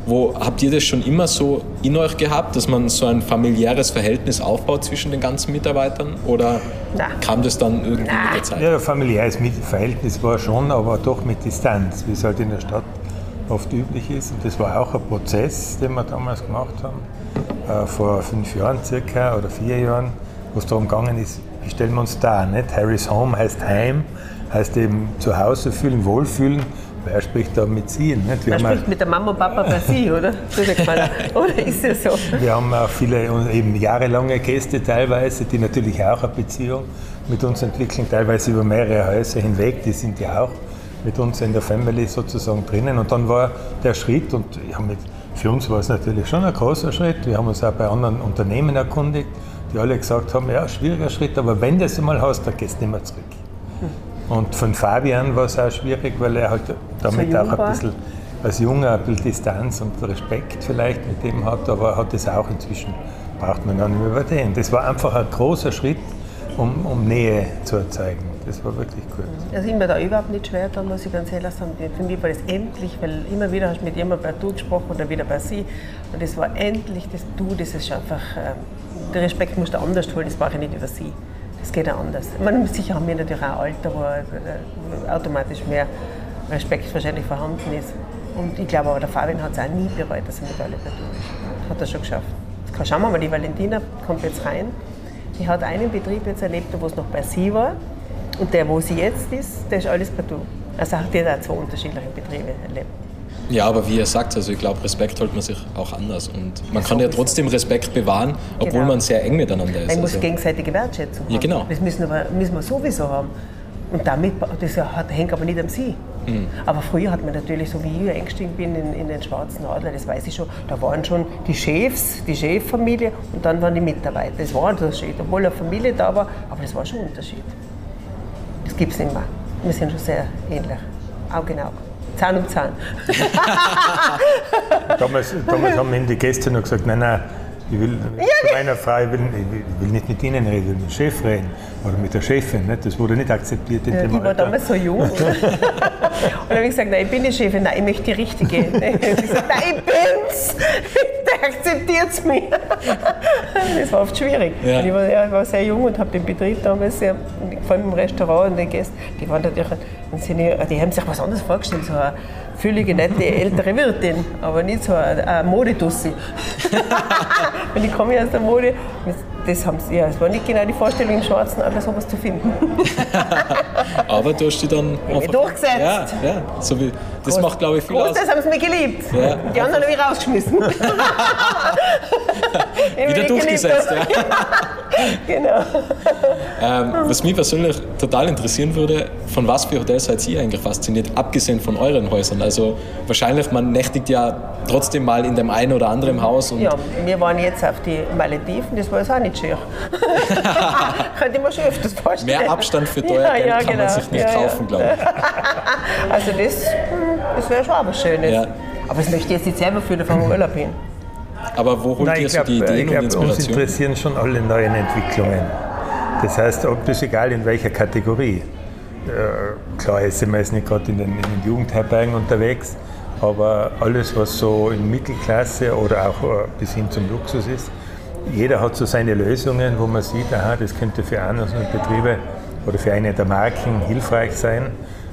Speaker 3: Wo habt ihr das schon immer so in euch gehabt, dass man so ein familiäres Verhältnis aufbaut zwischen den ganzen Mitarbeitern? Oder
Speaker 1: Nein.
Speaker 3: kam das dann irgendwie mit der Zeit?
Speaker 4: Ja, familiäres Verhältnis war schon, aber doch mit Distanz, wie es halt in der Stadt oft üblich ist. Und das war auch ein Prozess, den wir damals gemacht haben, äh, vor fünf Jahren circa oder vier Jahren, wo es darum gegangen ist, wie stellen wir uns da? Nicht? Harry's Home heißt Heim, heißt eben zu Hause fühlen, wohlfühlen. Wer spricht da mit Sie? Nicht? Wir
Speaker 1: Man spricht mit der Mama und Papa bei Sie, oder? *laughs* Oder ist es so?
Speaker 4: Wir haben auch viele eben jahrelange Gäste teilweise, die natürlich auch eine Beziehung mit uns entwickeln, teilweise über mehrere Häuser hinweg. Die sind ja auch mit uns in der Family sozusagen drinnen. Und dann war der Schritt, und ja, mit, für uns war es natürlich schon ein großer Schritt. Wir haben uns auch bei anderen Unternehmen erkundigt, die alle gesagt haben, ja, schwieriger Schritt, aber wenn du es einmal hast, dann gehst du nicht mehr zurück. Und von Fabian war es auch schwierig, weil er halt damit
Speaker 1: So
Speaker 4: auch ein bisschen als Junger ein bisschen Distanz und Respekt vielleicht mit dem hat, aber hat es auch inzwischen, braucht man gar nicht mehr über den. Das war einfach ein großer Schritt, um, um Nähe zu erzeugen. Das war wirklich gut.
Speaker 1: Also ich mir da überhaupt nicht schwer, da muss ich ganz ehrlich sagen. Für mich war das endlich, weil immer wieder hast du mit jemandem bei Du gesprochen oder wieder bei Sie. Und das war endlich das Du, das ist einfach, ähm, der Respekt musst du anders holen, das mache ich nicht über Sie. Das geht auch anders. Ich meine, sicher haben wir natürlich auch ein Alter, wo äh, automatisch mehr Respekt wahrscheinlich vorhanden ist. Und ich glaube aber, der Fabian hat es auch nie bereut, dass er mit alle bei Du ist. Hat er schon geschafft. Schauen wir mal, die Valentina kommt jetzt rein. Die hat einen Betrieb jetzt erlebt, wo es noch bei Sie war. Und der, wo sie jetzt ist, der ist alles bei Du. Also die hat auch zwei unterschiedliche Betriebe erlebt.
Speaker 3: Ja, aber wie ihr sagt, also ich glaube, Respekt holt man sich auch anders. Und man kann ja trotzdem Respekt bewahren, obwohl
Speaker 1: Genau.
Speaker 3: man sehr eng miteinander ist.
Speaker 1: Man muss
Speaker 3: Also,
Speaker 1: gegenseitige Wertschätzung haben.
Speaker 3: Ja, genau.
Speaker 1: Das müssen, aber, müssen wir sowieso haben. Und damit, das hat, hängt aber nicht an Sie.
Speaker 3: Mhm.
Speaker 1: Aber früher hat man natürlich, so wie ich eingestiegen bin in, in den Schwarzen Adler, das weiß ich schon, da waren schon die Chefs, die Cheffamilie und dann waren die Mitarbeiter. Das war ein Unterschied, obwohl eine Familie da war, aber das war schon ein Unterschied. Das gibt es nicht mehr. Wir sind schon sehr ähnlich. Auge in Auge. Zahn um Zahn. *laughs*
Speaker 4: Damals, damals haben die Gäste noch gesagt, nein, nein, ich will zu meiner Frau, ich will, ich will- ich nicht mit Ihnen reden, ich will mit dem Chef reden oder mit der Chefin. Nicht? Das wurde nicht akzeptiert in
Speaker 1: Ja,
Speaker 4: dem
Speaker 1: die war damals so jung. Oder? *laughs* und dann habe ich gesagt, nein, ich bin die Chefin, nein, ich möchte die Richtige. *laughs* Ich habe gesagt, nein, ich bin's. Der akzeptiert es mich. Das war oft schwierig.
Speaker 3: Ja.
Speaker 1: Ich, war, ja, ich war sehr jung und habe den Betrieb damals, sehr, vor allem im Restaurant und die Gäste, die waren natürlich, ja- die haben sich was anderes vorgestellt, so eine füllige, nette ältere Wirtin, aber nicht so eine, eine Modetussi. und *laughs* ich komme ja aus der Mode, das, haben sie, ja, das war nicht genau die Vorstellung im Schwarzen, aber sowas zu finden. *laughs*
Speaker 3: aber du hast dich dann einfach,
Speaker 1: durchgesetzt.
Speaker 3: Ja, ja. So wie, das macht, glaube ich, viel aus.
Speaker 1: Großteils haben sie mich geliebt.
Speaker 3: Ja.
Speaker 1: Die anderen habe ich rausgeschmissen. *laughs* *laughs*
Speaker 3: Wieder durchgesetzt, ja.
Speaker 1: Genau.
Speaker 3: Ähm, was mich persönlich total interessieren würde, von was für Hotels seid ihr eigentlich fasziniert, abgesehen von euren Häusern? Also wahrscheinlich, man nächtigt ja trotzdem mal in dem einen oder anderen Haus
Speaker 1: Ja, wir waren jetzt auf die Malediven, das war jetzt auch nicht schier. *laughs* Könnte ich mir schon öfters vorstellen.
Speaker 3: mehr Abstand für teuer
Speaker 1: Ja,
Speaker 3: Geld
Speaker 1: ja,
Speaker 3: kann man
Speaker 1: genau.
Speaker 3: sich nicht
Speaker 1: Ja, ja.
Speaker 3: kaufen, glaube ich. *laughs*
Speaker 1: Also das, das wäre schon Schönes.
Speaker 3: Ja.
Speaker 1: Aber das möchte ich jetzt nicht selber da fahren wir Urlaub hin.
Speaker 3: Aber wo holt
Speaker 4: Nein,
Speaker 3: ihr
Speaker 4: ich
Speaker 3: so die
Speaker 4: glaube,
Speaker 3: Ideen und
Speaker 4: glaub, uns
Speaker 3: Inspiration?
Speaker 4: interessieren schon alle neuen Entwicklungen. Das heißt, ob das egal in welcher Kategorie. Äh, klar sind wir jetzt nicht gerade in den, in den Jugendherbergen unterwegs, aber alles, was so in Mittelklasse oder auch äh, bis hin zum Luxus ist, jeder hat so seine Lösungen, wo man sieht, aha, das könnte für andere Betriebe oder für eine der Marken hilfreich sein.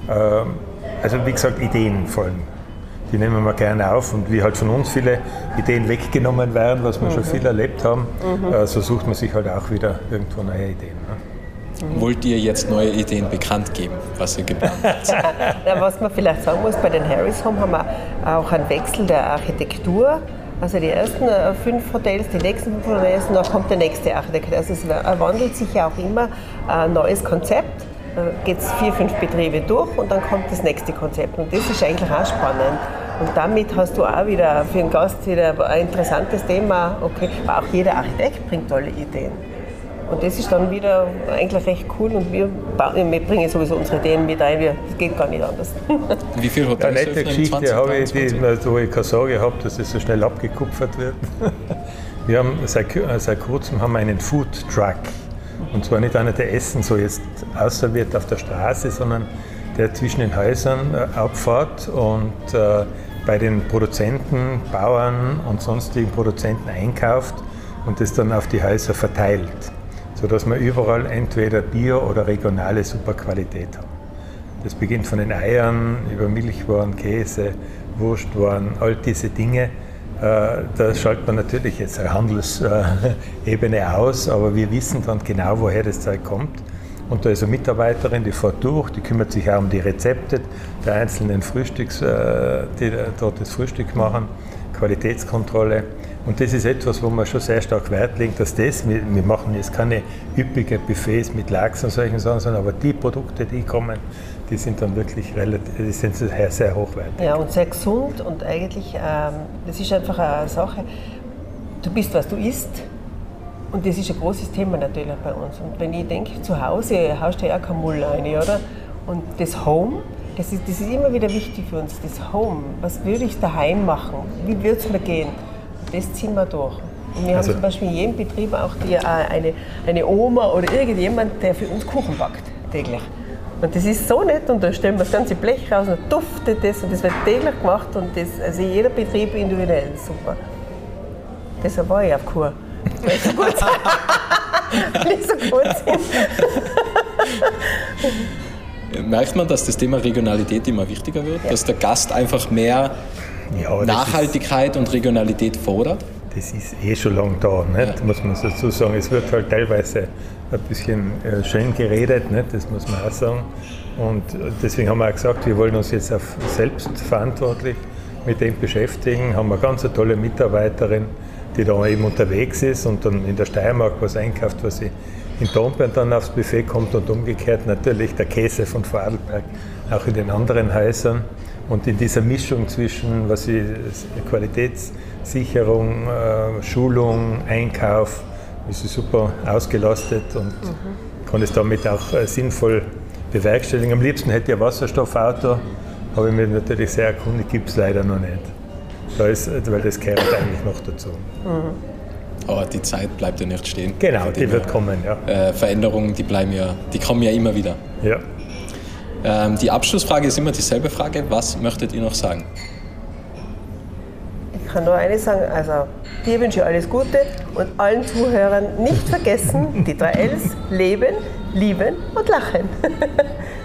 Speaker 4: Ähm, also wie gesagt, Ideen vor allem. Die nehmen wir gerne auf und wie halt von uns viele Ideen weggenommen werden, was wir schon viel erlebt haben, äh, so sucht man sich halt auch wieder irgendwo neue Ideen. Ne?
Speaker 3: Wollt ihr jetzt neue Ideen bekannt geben, was ihr geplant habt? *laughs*
Speaker 1: Was man vielleicht sagen muss, bei den Harris Home haben wir auch einen Wechsel der Architektur. Also die ersten äh, fünf Hotels, die nächsten fünf Hotels, dann kommt der nächste Architekt. Also es wa- wandelt sich ja auch immer ein neues Konzept. geht es vier, fünf Betriebe durch und dann kommt das nächste Konzept. Und das ist eigentlich auch spannend. Und damit hast du auch wieder für den Gast wieder ein interessantes Thema. Okay, auch jeder Architekt bringt tolle Ideen. Und das ist dann wieder eigentlich recht cool und wir, wir bringen sowieso unsere Ideen mit ein, das geht gar nicht anders. *laughs*
Speaker 3: Wie viel Hotels
Speaker 4: Eine nette Geschichte habe ich, die, wo ich keine Sorge habe, dass es so schnell abgekupfert wird. *laughs* Wir haben seit, seit kurzem haben wir einen Food Truck. Und zwar nicht einer, der Essen so jetzt ausserviert auf der Straße, sondern der zwischen den Häusern äh, abfährt und äh, bei den Produzenten, Bauern und sonstigen Produzenten einkauft und das dann auf die Häuser verteilt sodass wir überall entweder Bier oder regionale Superqualität haben. Das beginnt von den Eiern über Milchwaren, Käse, Wurstwaren, all diese Dinge. Äh, da schaltet man natürlich jetzt eine Handelsebene aus, aber wir wissen dann genau, woher das Zeug kommt. Und da ist eine Mitarbeiterin, die fährt durch, die kümmert sich auch um die Rezepte der einzelnen Frühstücks, äh, die dort das Frühstück machen, Qualitätskontrolle. Und das ist etwas, wo man schon sehr stark Wert legt, dass das, wir, wir machen jetzt keine üppigen Buffets mit Lachs und solchen Sachen, sondern aber die Produkte, die kommen, die sind dann wirklich relativ, die sind sehr, sehr hochwertig.
Speaker 1: Ja, und sehr gesund und eigentlich, ähm, das ist einfach eine Sache, du bist, was du isst. Und das ist ein großes Thema natürlich bei uns. Und wenn ich denke, zu Hause haust du ja auch kein Müll rein, oder? Und das Home, das ist, das ist immer wieder wichtig für uns, das Home. Was würde ich daheim machen? Wie würde es mir gehen? das ziehen wir durch. Und wir also haben zum Beispiel in jedem Betrieb auch die, äh, eine, eine Oma oder irgendjemand, der für uns Kuchen backt täglich. Und das ist so nett und da stellen wir das ganze Blech raus und duftet das und das wird täglich gemacht und das, also jeder Betrieb individuell, super. Deshalb war ich auf Kur. Weil so gut *laughs* ich so gut. *laughs* *laughs*
Speaker 3: Merkt man, dass das Thema Regionalität immer wichtiger wird? Ja. Dass der Gast einfach mehr ja, Nachhaltigkeit ist, und Regionalität fordert?
Speaker 4: Das ist eh schon lange da, nicht? Ja. muss man dazu sagen. Es wird halt teilweise ein bisschen äh, schön geredet, nicht? das muss man auch sagen. Und deswegen haben wir auch gesagt, wir wollen uns jetzt auf selbstverantwortlich mit dem beschäftigen. Haben eine ganz tolle Mitarbeiterin, die da eben unterwegs ist und dann in der Steiermark was einkauft, was sie in Dornbirn dann aufs Buffet kommt und umgekehrt natürlich der Käse von Vorarlberg auch in den anderen Häusern. Und in dieser Mischung zwischen was ich, Qualitätssicherung, äh, Schulung, Einkauf, ist sie super ausgelastet und mhm. kann es damit auch äh, sinnvoll bewerkstelligen. Am liebsten hätte ich ein Wasserstoffauto, habe ich mich natürlich sehr erkundigt, gibt es leider noch nicht. Da ist, weil das gehört eigentlich noch dazu.
Speaker 3: Mhm. Aber die Zeit bleibt ja nicht stehen.
Speaker 4: Genau, die wird kommen, ja.
Speaker 3: Äh, Veränderungen, die bleiben ja, die kommen ja immer wieder.
Speaker 4: Ja.
Speaker 3: Ähm, die Abschlussfrage ist immer dieselbe Frage. Was möchtet ihr noch sagen?
Speaker 1: Ich kann nur eines sagen, also dir wünsche ich alles Gute und allen Zuhörern nicht vergessen, die drei Ls, leben, lieben und lachen. *laughs*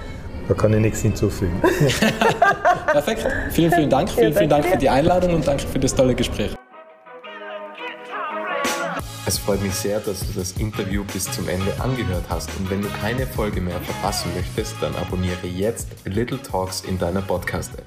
Speaker 4: Da kann ich nichts hinzufügen. *laughs*
Speaker 3: Perfekt. Vielen, vielen Dank. Vielen, vielen Dank für die Einladung und danke für das tolle Gespräch.
Speaker 2: Es freut mich sehr, dass du das Interview bis zum Ende angehört hast und wenn du keine Folge mehr verpassen möchtest, dann abonniere jetzt Little Talks in deiner Podcast-App.